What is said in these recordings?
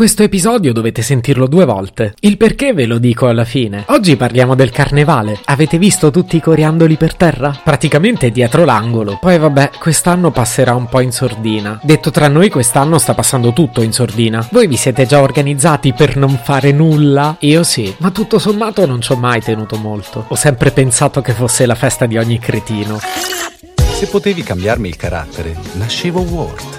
Questo episodio dovete sentirlo due volte. Il perché ve lo dico alla fine. Oggi parliamo del carnevale. Avete visto tutti i coriandoli per terra? Praticamente dietro l'angolo. Poi vabbè, quest'anno passerà un po' in sordina. Detto tra noi, quest'anno sta passando tutto in sordina. Voi vi siete già organizzati per non fare nulla? Io sì, ma tutto sommato non ci ho mai tenuto molto. Ho sempre pensato che fosse la festa di ogni cretino. Se potevi cambiarmi il carattere, nascevo Ward.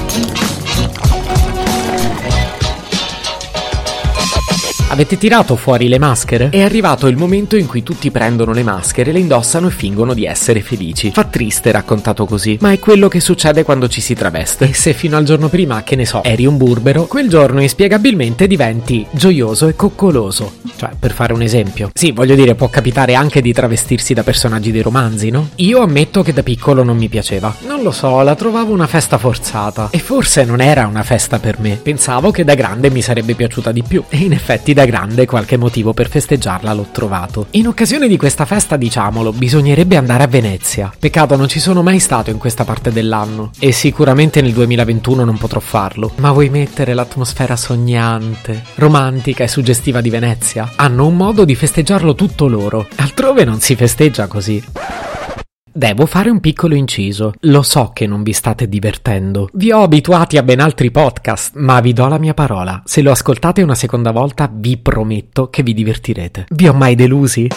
Avete tirato fuori le maschere? È arrivato il momento in cui tutti prendono le maschere, le indossano e fingono di essere felici. Fa triste raccontato così, ma è quello che succede quando ci si traveste. E se fino al giorno prima, che ne so, eri un burbero, quel giorno inspiegabilmente diventi gioioso e coccoloso. Cioè, per fare un esempio. Sì, voglio dire, può capitare anche di travestirsi da personaggi dei romanzi, no? Io ammetto che da piccolo non mi piaceva. Non lo so, la trovavo una festa forzata. E forse non era una festa per me. Pensavo che da grande mi sarebbe piaciuta di più. E in effetti da da grande qualche motivo per festeggiarla l'ho trovato. In occasione di questa festa, diciamolo, bisognerebbe andare a Venezia. Peccato non ci sono mai stato in questa parte dell'anno e sicuramente nel 2021 non potrò farlo. Ma vuoi mettere l'atmosfera sognante, romantica e suggestiva di Venezia? Hanno un modo di festeggiarlo tutto loro. Altrove non si festeggia così. Devo fare un piccolo inciso. Lo so che non vi state divertendo. Vi ho abituati a ben altri podcast, ma vi do la mia parola. Se lo ascoltate una seconda volta, vi prometto che vi divertirete. Vi ho mai delusi?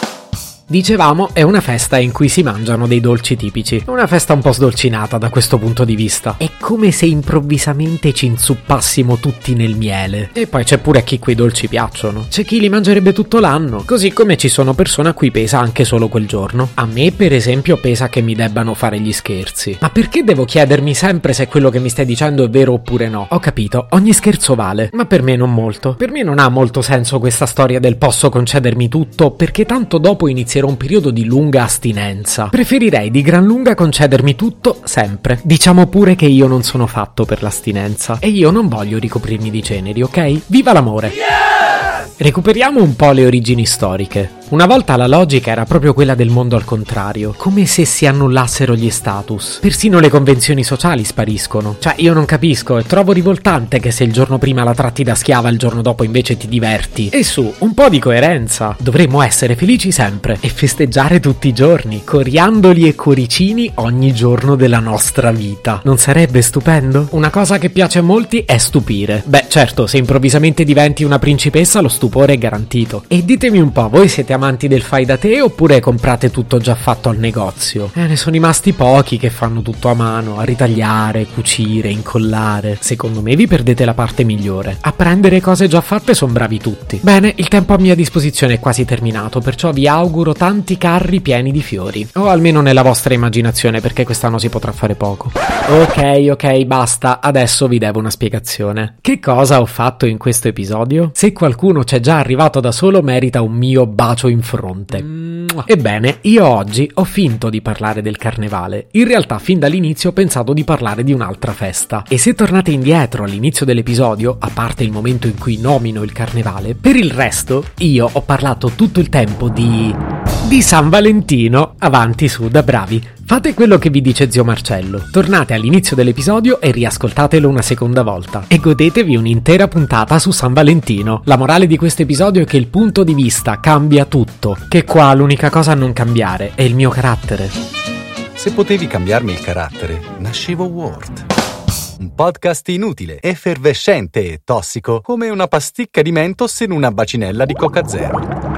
Dicevamo, è una festa in cui si mangiano dei dolci tipici. Una festa un po' sdolcinata da questo punto di vista. È come se improvvisamente ci inzuppassimo tutti nel miele. E poi c'è pure a chi quei dolci piacciono. C'è chi li mangerebbe tutto l'anno, così come ci sono persone a cui pesa anche solo quel giorno. A me, per esempio, pesa che mi debbano fare gli scherzi. Ma perché devo chiedermi sempre se quello che mi stai dicendo è vero oppure no? Ho capito, ogni scherzo vale, ma per me non molto. Per me non ha molto senso questa storia del posso concedermi tutto, perché tanto dopo inizia inizierò un periodo di lunga astinenza. Preferirei di gran lunga concedermi tutto sempre. Diciamo pure che io non sono fatto per l'astinenza e io non voglio ricoprirmi di ceneri, ok? Viva l'amore! Yeah! Recuperiamo un po' le origini storiche. Una volta la logica era proprio quella del mondo al contrario, come se si annullassero gli status. Persino le convenzioni sociali spariscono. Cioè, io non capisco e trovo rivoltante che se il giorno prima la tratti da schiava, il giorno dopo invece ti diverti. E su, un po' di coerenza. Dovremmo essere felici sempre e festeggiare tutti i giorni, coriandoli e cuoricini ogni giorno della nostra vita. Non sarebbe stupendo? Una cosa che piace a molti è stupire. Beh, certo, se improvvisamente diventi una principessa, lo stupore è garantito. E ditemi un po', voi siete amanti del fai da te oppure comprate tutto già fatto al negozio? Eh, ne sono rimasti pochi che fanno tutto a mano, a ritagliare, cucire, incollare. Secondo me vi perdete la parte migliore. A prendere cose già fatte sono bravi tutti. Bene, il tempo a mia disposizione è quasi terminato, perciò vi auguro tanti carri pieni di fiori. O almeno nella vostra immaginazione, perché quest'anno si potrà fare poco. Ok, ok, basta, adesso vi devo una spiegazione. Che cosa ho fatto in questo episodio? Se qualcuno c'è già arrivato da solo merita un mio bacio bacio in fronte. Ebbene, io oggi ho finto di parlare del carnevale. In realtà, fin dall'inizio ho pensato di parlare di un'altra festa. E se tornate indietro all'inizio dell'episodio, a parte il momento in cui nomino il carnevale, per il resto io ho parlato tutto il tempo di. Di San Valentino. Avanti su, da bravi. Fate quello che vi dice zio Marcello. Tornate all'inizio dell'episodio e riascoltatelo una seconda volta. E godetevi un'intera puntata su San Valentino. La morale di questo episodio è che il punto di vista cambia tutto. Che qua l'unica cosa a non cambiare è il mio carattere. Se potevi cambiarmi il carattere, nascevo Ward. Un podcast inutile, effervescente e tossico, come una pasticca di mentos in una bacinella di Coca Zero.